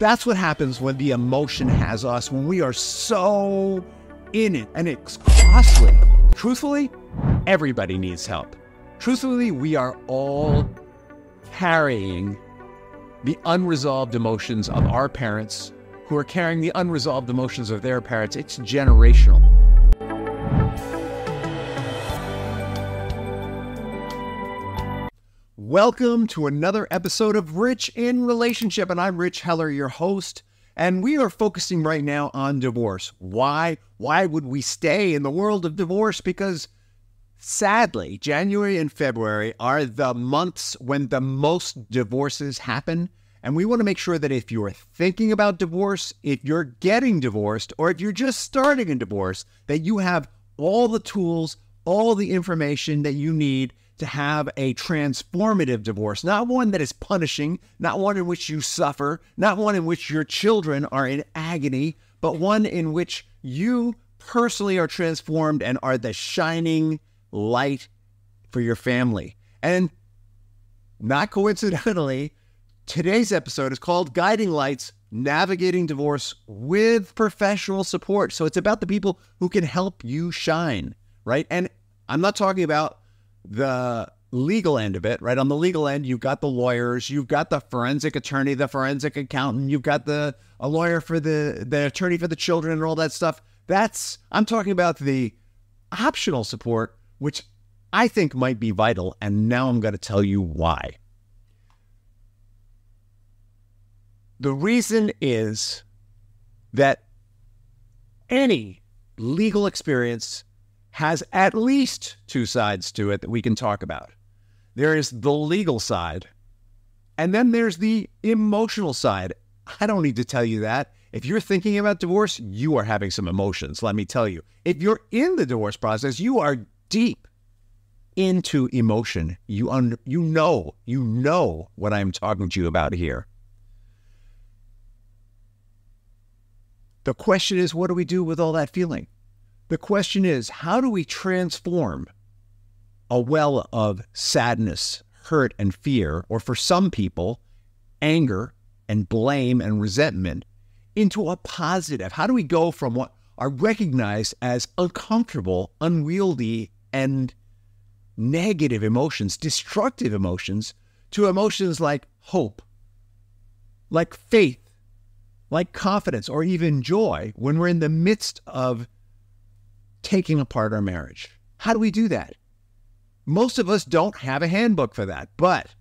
That's what happens when the emotion has us, when we are so in it and it's costly. Truthfully, everybody needs help. Truthfully, we are all carrying the unresolved emotions of our parents who are carrying the unresolved emotions of their parents. It's generational. Welcome to another episode of Rich in Relationship, and I'm Rich Heller, your host. And we are focusing right now on divorce. Why? Why would we stay in the world of divorce? Because sadly, January and February are the months when the most divorces happen. And we want to make sure that if you're thinking about divorce, if you're getting divorced, or if you're just starting a divorce, that you have all the tools, all the information that you need to have a transformative divorce, not one that is punishing, not one in which you suffer, not one in which your children are in agony, but one in which you personally are transformed and are the shining light for your family. And not coincidentally, today's episode is called Guiding Lights Navigating Divorce with Professional Support. So it's about the people who can help you shine, right? And I'm not talking about the legal end of it, right? On the legal end, you've got the lawyers, you've got the forensic attorney, the forensic accountant, you've got the a lawyer for the the attorney for the children and all that stuff. That's I'm talking about the optional support, which I think might be vital, and now I'm going to tell you why. The reason is that any legal experience has at least two sides to it that we can talk about. There is the legal side, and then there's the emotional side. I don't need to tell you that. If you're thinking about divorce, you are having some emotions, let me tell you. If you're in the divorce process, you are deep into emotion. You un- you know, you know what I'm talking to you about here. The question is what do we do with all that feeling? The question is how do we transform a well of sadness, hurt, and fear, or for some people, anger and blame and resentment, into a positive? How do we go from what are recognized as uncomfortable, unwieldy, and negative emotions, destructive emotions, to emotions like hope, like faith, like confidence, or even joy when we're in the midst of taking apart our marriage. How do we do that? Most of us don't have a handbook for that, but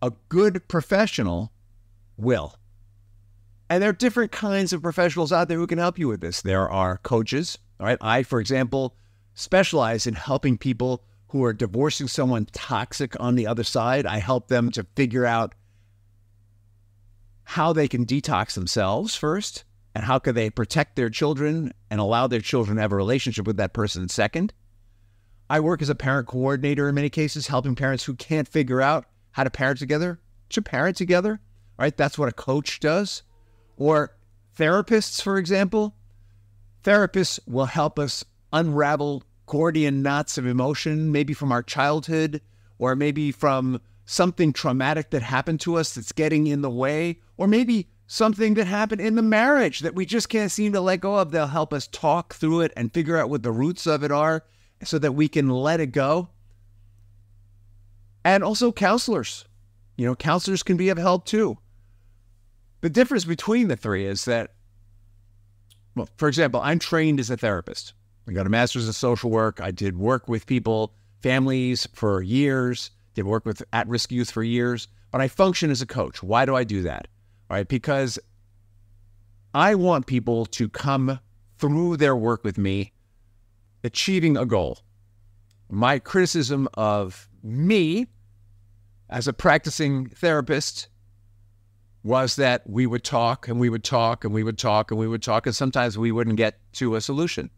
a good professional will. And there are different kinds of professionals out there who can help you with this. There are coaches. All right. I, for example, specialize in helping people who are divorcing someone toxic on the other side. I help them to figure out how they can detox themselves first and how could they protect their children and allow their children to have a relationship with that person second? I work as a parent coordinator in many cases, helping parents who can't figure out how to parent together to parent together. Right? That's what a coach does. Or therapists, for example. Therapists will help us unravel Gordian knots of emotion, maybe from our childhood, or maybe from something traumatic that happened to us that's getting in the way, or maybe something that happened in the marriage that we just can't seem to let go of. They'll help us talk through it and figure out what the roots of it are so that we can let it go. And also counselors. You know, counselors can be of help too. The difference between the three is that, well, for example, I'm trained as a therapist. I got a master's in social work. I did work with people, families for years, did work with at risk youth for years, but I function as a coach. Why do I do that? Right? Because I want people to come through their work with me achieving a goal. My criticism of me as a practicing therapist was that we would talk and we would talk and we would talk and we would talk, and sometimes we wouldn't get to a solution.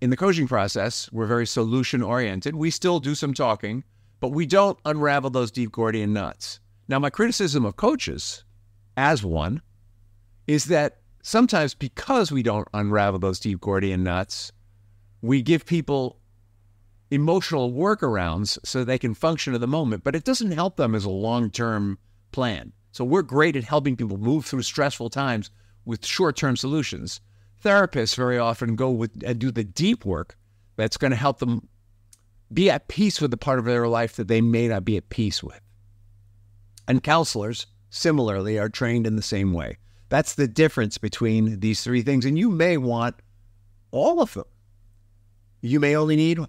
In the coaching process, we're very solution oriented. We still do some talking, but we don't unravel those deep Gordian knots. Now, my criticism of coaches, as one, is that sometimes because we don't unravel those deep Gordian knots, we give people emotional workarounds so they can function in the moment, but it doesn't help them as a long term plan. So we're great at helping people move through stressful times with short-term solutions. Therapists very often go with and do the deep work that's going to help them be at peace with the part of their life that they may not be at peace with. And counselors, similarly, are trained in the same way. That's the difference between these three things. And you may want all of them. You may only need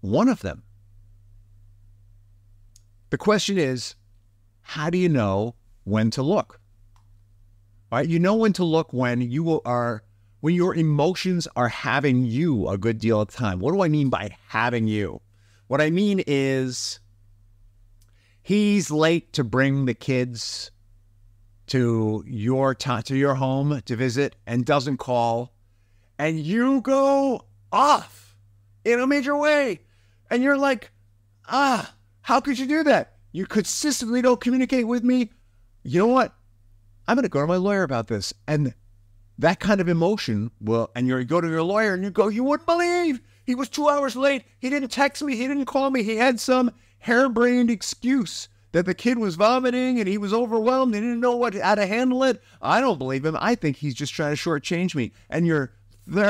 one of them. The question is, how do you know when to look? All right, you know when to look when you are when your emotions are having you a good deal of time. What do I mean by having you? What I mean is he's late to bring the kids to your to, to your home to visit and doesn't call. And you go off in a major way. And you're like ah how could you do that? You consistently don't communicate with me. You know what? I'm going to go to my lawyer about this. And that kind of emotion will and you go to your lawyer and you go you wouldn't believe. He was two hours late. He didn't text me. He didn't call me. He had some harebrained excuse that the kid was vomiting and he was overwhelmed and didn't know what how to handle it. I don't believe him. I think he's just trying to shortchange me. And your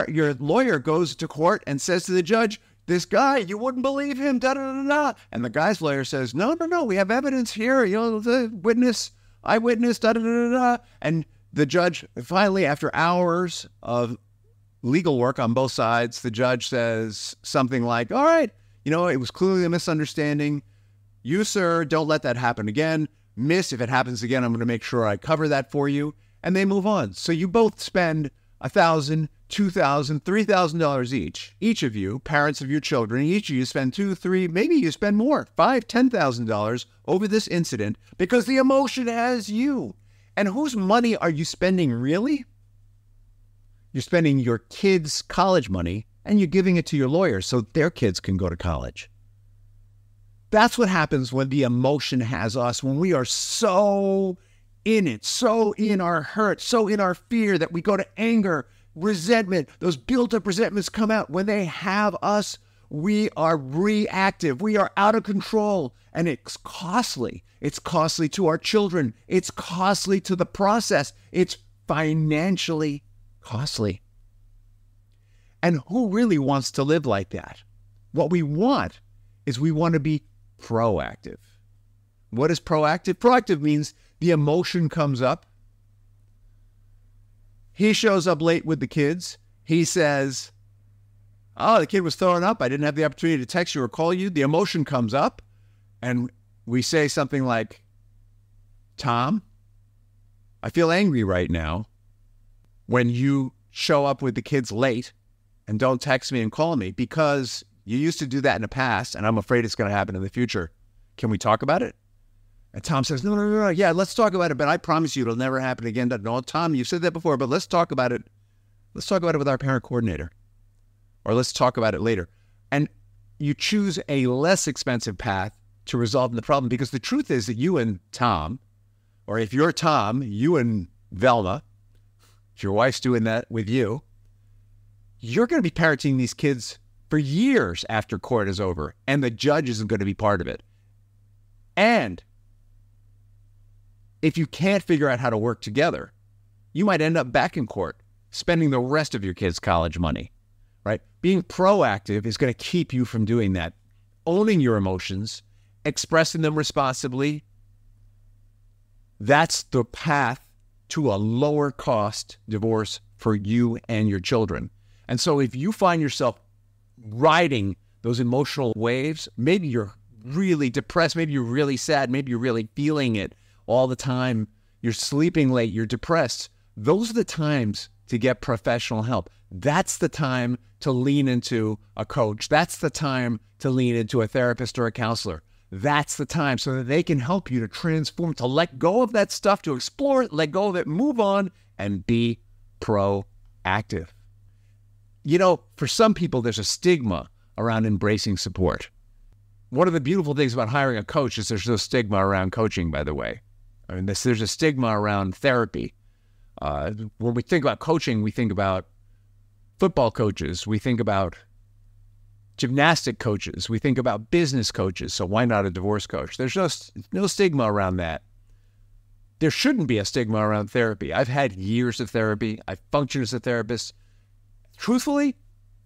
your lawyer goes to court and says to the judge, "This guy, you wouldn't believe him." Da da da da. And the guy's lawyer says, "No, no, no. We have evidence here. You know, the witness, eyewitness. Da da da da." And the judge finally, after hours of legal work on both sides, the judge says something like, "All right, you know, it was clearly a misunderstanding." You, sir, don't let that happen again. Miss, if it happens again, I'm going to make sure I cover that for you. And they move on. So you both spend a thousand, two thousand, three thousand dollars each. Each of you, parents of your children, each of you spend two, three, maybe you spend more, five, ten thousand dollars over this incident because the emotion has you. And whose money are you spending really? You're spending your kids' college money and you're giving it to your lawyer so their kids can go to college. That's what happens when the emotion has us, when we are so in it, so in our hurt, so in our fear that we go to anger, resentment. Those built up resentments come out. When they have us, we are reactive, we are out of control, and it's costly. It's costly to our children, it's costly to the process, it's financially costly. And who really wants to live like that? What we want is we want to be proactive. What is proactive? Proactive means the emotion comes up. He shows up late with the kids. He says, Oh, the kid was throwing up. I didn't have the opportunity to text you or call you. The emotion comes up, and we say something like, Tom, I feel angry right now when you show up with the kids late and don't text me and call me because you used to do that in the past, and I'm afraid it's going to happen in the future. Can we talk about it? And Tom says, No, no, no, no. Yeah, let's talk about it, but I promise you it'll never happen again. No, Tom, you've said that before, but let's talk about it. Let's talk about it with our parent coordinator, or let's talk about it later. And you choose a less expensive path to resolve the problem because the truth is that you and Tom, or if you're Tom, you and Velma, if your wife's doing that with you, you're going to be parenting these kids for years after court is over, and the judge isn't going to be part of it. And if you can't figure out how to work together, you might end up back in court spending the rest of your kids' college money, right? Being proactive is going to keep you from doing that. Owning your emotions, expressing them responsibly, that's the path to a lower cost divorce for you and your children. And so if you find yourself riding those emotional waves. Maybe you're really depressed. Maybe you're really sad. Maybe you're really feeling it all the time. You're sleeping late. You're depressed. Those are the times to get professional help. That's the time to lean into a coach. That's the time to lean into a therapist or a counselor. That's the time so that they can help you to transform, to let go of that stuff, to explore it, let go of it, move on, and be proactive you know, for some people, there's a stigma around embracing support. One of the beautiful things about hiring a coach is there's no stigma around coaching, by the way. I mean, this, there's a stigma around therapy. Uh, when we think about coaching, we think about football coaches, we think about gymnastic coaches, we think about business coaches. So why not a divorce coach? There's no no stigma around that. there shouldn't be a stigma around therapy. I've had years of therapy. I've functioned as a therapist. Truthfully,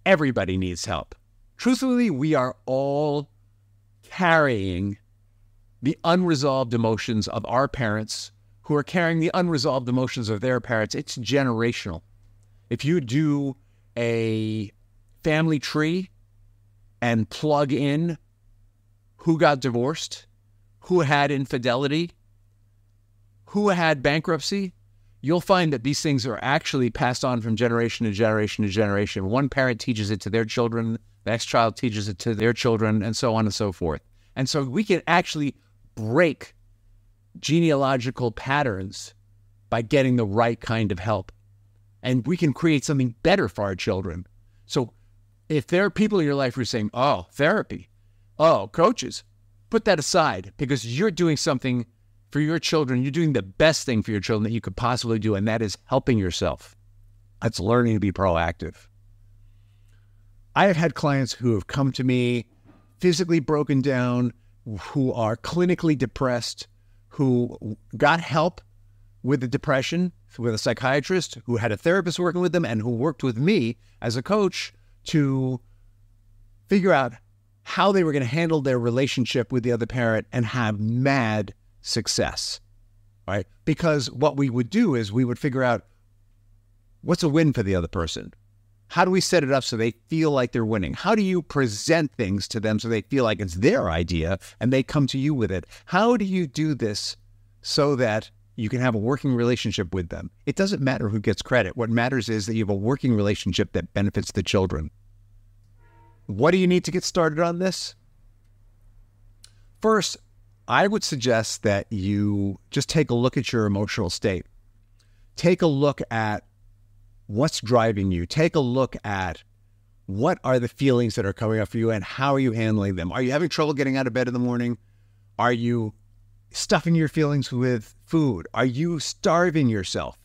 everybody needs help. Truthfully, we are all carrying the unresolved emotions of our parents who are carrying the unresolved emotions of their parents. It's generational. If you do a family tree and plug in who got divorced, who had infidelity, who had bankruptcy, you'll find that these things are actually passed on from generation to generation to generation. One parent teaches it to their children, the next child teaches it to their children, and so on and so forth. And so we can actually break genealogical patterns by getting the right kind of help. And we can create something better for our children. So if there are people in your life who are saying, oh, therapy, oh, coaches, put that aside because you're doing something for your children. You're doing the best thing for your children that you could possibly do, and that is helping yourself. That's learning to be proactive. I have had clients who have come to me physically broken down, who are clinically depressed, who got help with the depression with a psychiatrist, who had a therapist working with them, and who worked with me as a coach to figure out how they were going to handle their relationship with the other parent and have mad success. Right? Because what we would do is we would figure out what's a win for the other person? How do we set it up so they feel like they're winning? How do you present things to them so they feel like it's their idea and they come to you with it? How do you do this so that you can have a working relationship with them? It doesn't matter who gets credit. What matters is that you have a working relationship that benefits the children. What do you need to get started on this? First, I would suggest that you just take a look at your emotional state. Take a look at what's driving you. Take a look at what are the feelings that are coming up for you and how are you handling them? Are you having trouble getting out of bed in the morning? Are you stuffing your feelings with food? Are you starving yourself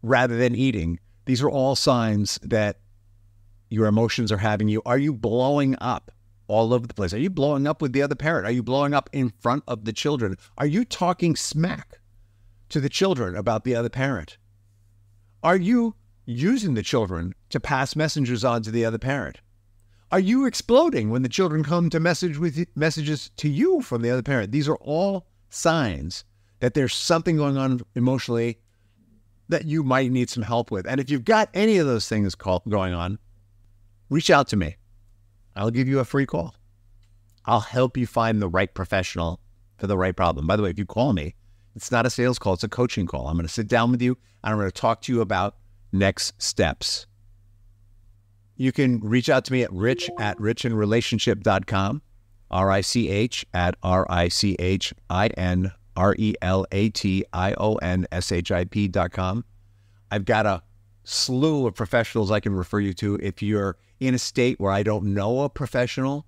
rather than eating? These are all signs that your emotions are having you. Are you blowing up all over the place? Are you blowing up with the other parent? Are you blowing up in front of the children? Are you talking smack to the children about the other parent? Are you using the children to pass messengers on to the other parent? Are you exploding when the children come to message with messages to you from the other parent? These are all signs that there's something going on emotionally that you might need some help with. And if you've got any of those things going on, reach out to me. I'll give you a free call. I'll help you find the right professional for the right problem. By the way, if you call me, it's not a sales call, it's a coaching call. I'm going to sit down with you and I'm going to talk to you about next steps. You can reach out to me at rich at richinrelationship.com, R I C H at R I C H I N R E L A T I O N S H I P.com. I've got a slew of professionals I can refer you to. If you're in a state where I don't know a professional,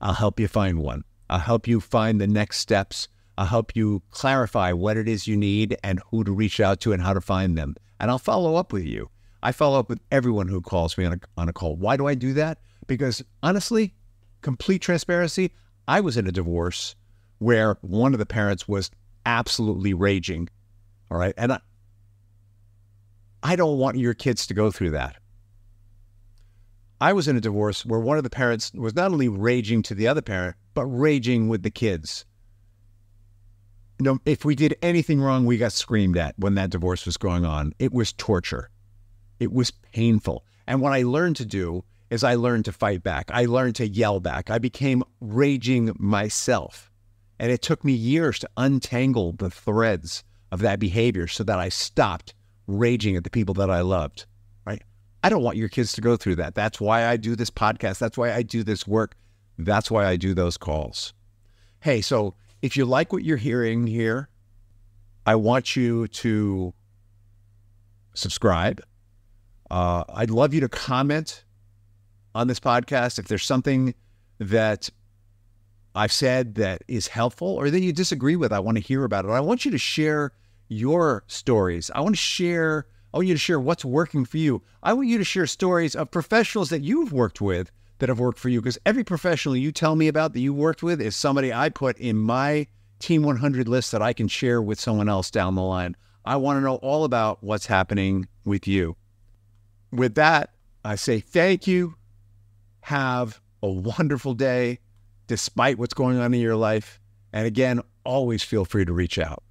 I'll help you find one. I'll help you find the next steps I'll help you clarify what it is you need and who to reach out to and how to find them. And I'll follow up with you. I follow up with everyone who calls me on a, on a call. Why do I do that? Because honestly, complete transparency, I was in a divorce where one of the parents was absolutely raging. All right. And I, I don't want your kids to go through that. I was in a divorce where one of the parents was not only raging to the other parent, but raging with the kids you know, if we did anything wrong, we got screamed at when that divorce was going on. It was torture. It was painful. And what I learned to do is I learned to fight back. I learned to yell back. I became raging myself. And it took me years to untangle the threads of that behavior so that I stopped raging at the people that I loved. I don't want your kids to go through that. That's why I do this podcast. That's why I do this work. That's why I do those calls. Hey, so if you like what you're hearing here, I want you to subscribe. Uh, I'd love you to comment on this podcast if there's something that I've said that is helpful or that you disagree with. I want to hear about it. I want you to share your stories. I want to share. I want you to share what's working for you. I want you to share stories of professionals that you've worked with that have worked for you because every professional you tell me about that you worked with is somebody I put in my Team 100 list that I can share with someone else down the line. I want to know all about what's happening with you. With that, I say thank you. Have a wonderful day despite what's going on in your life. And again, always feel free to reach out.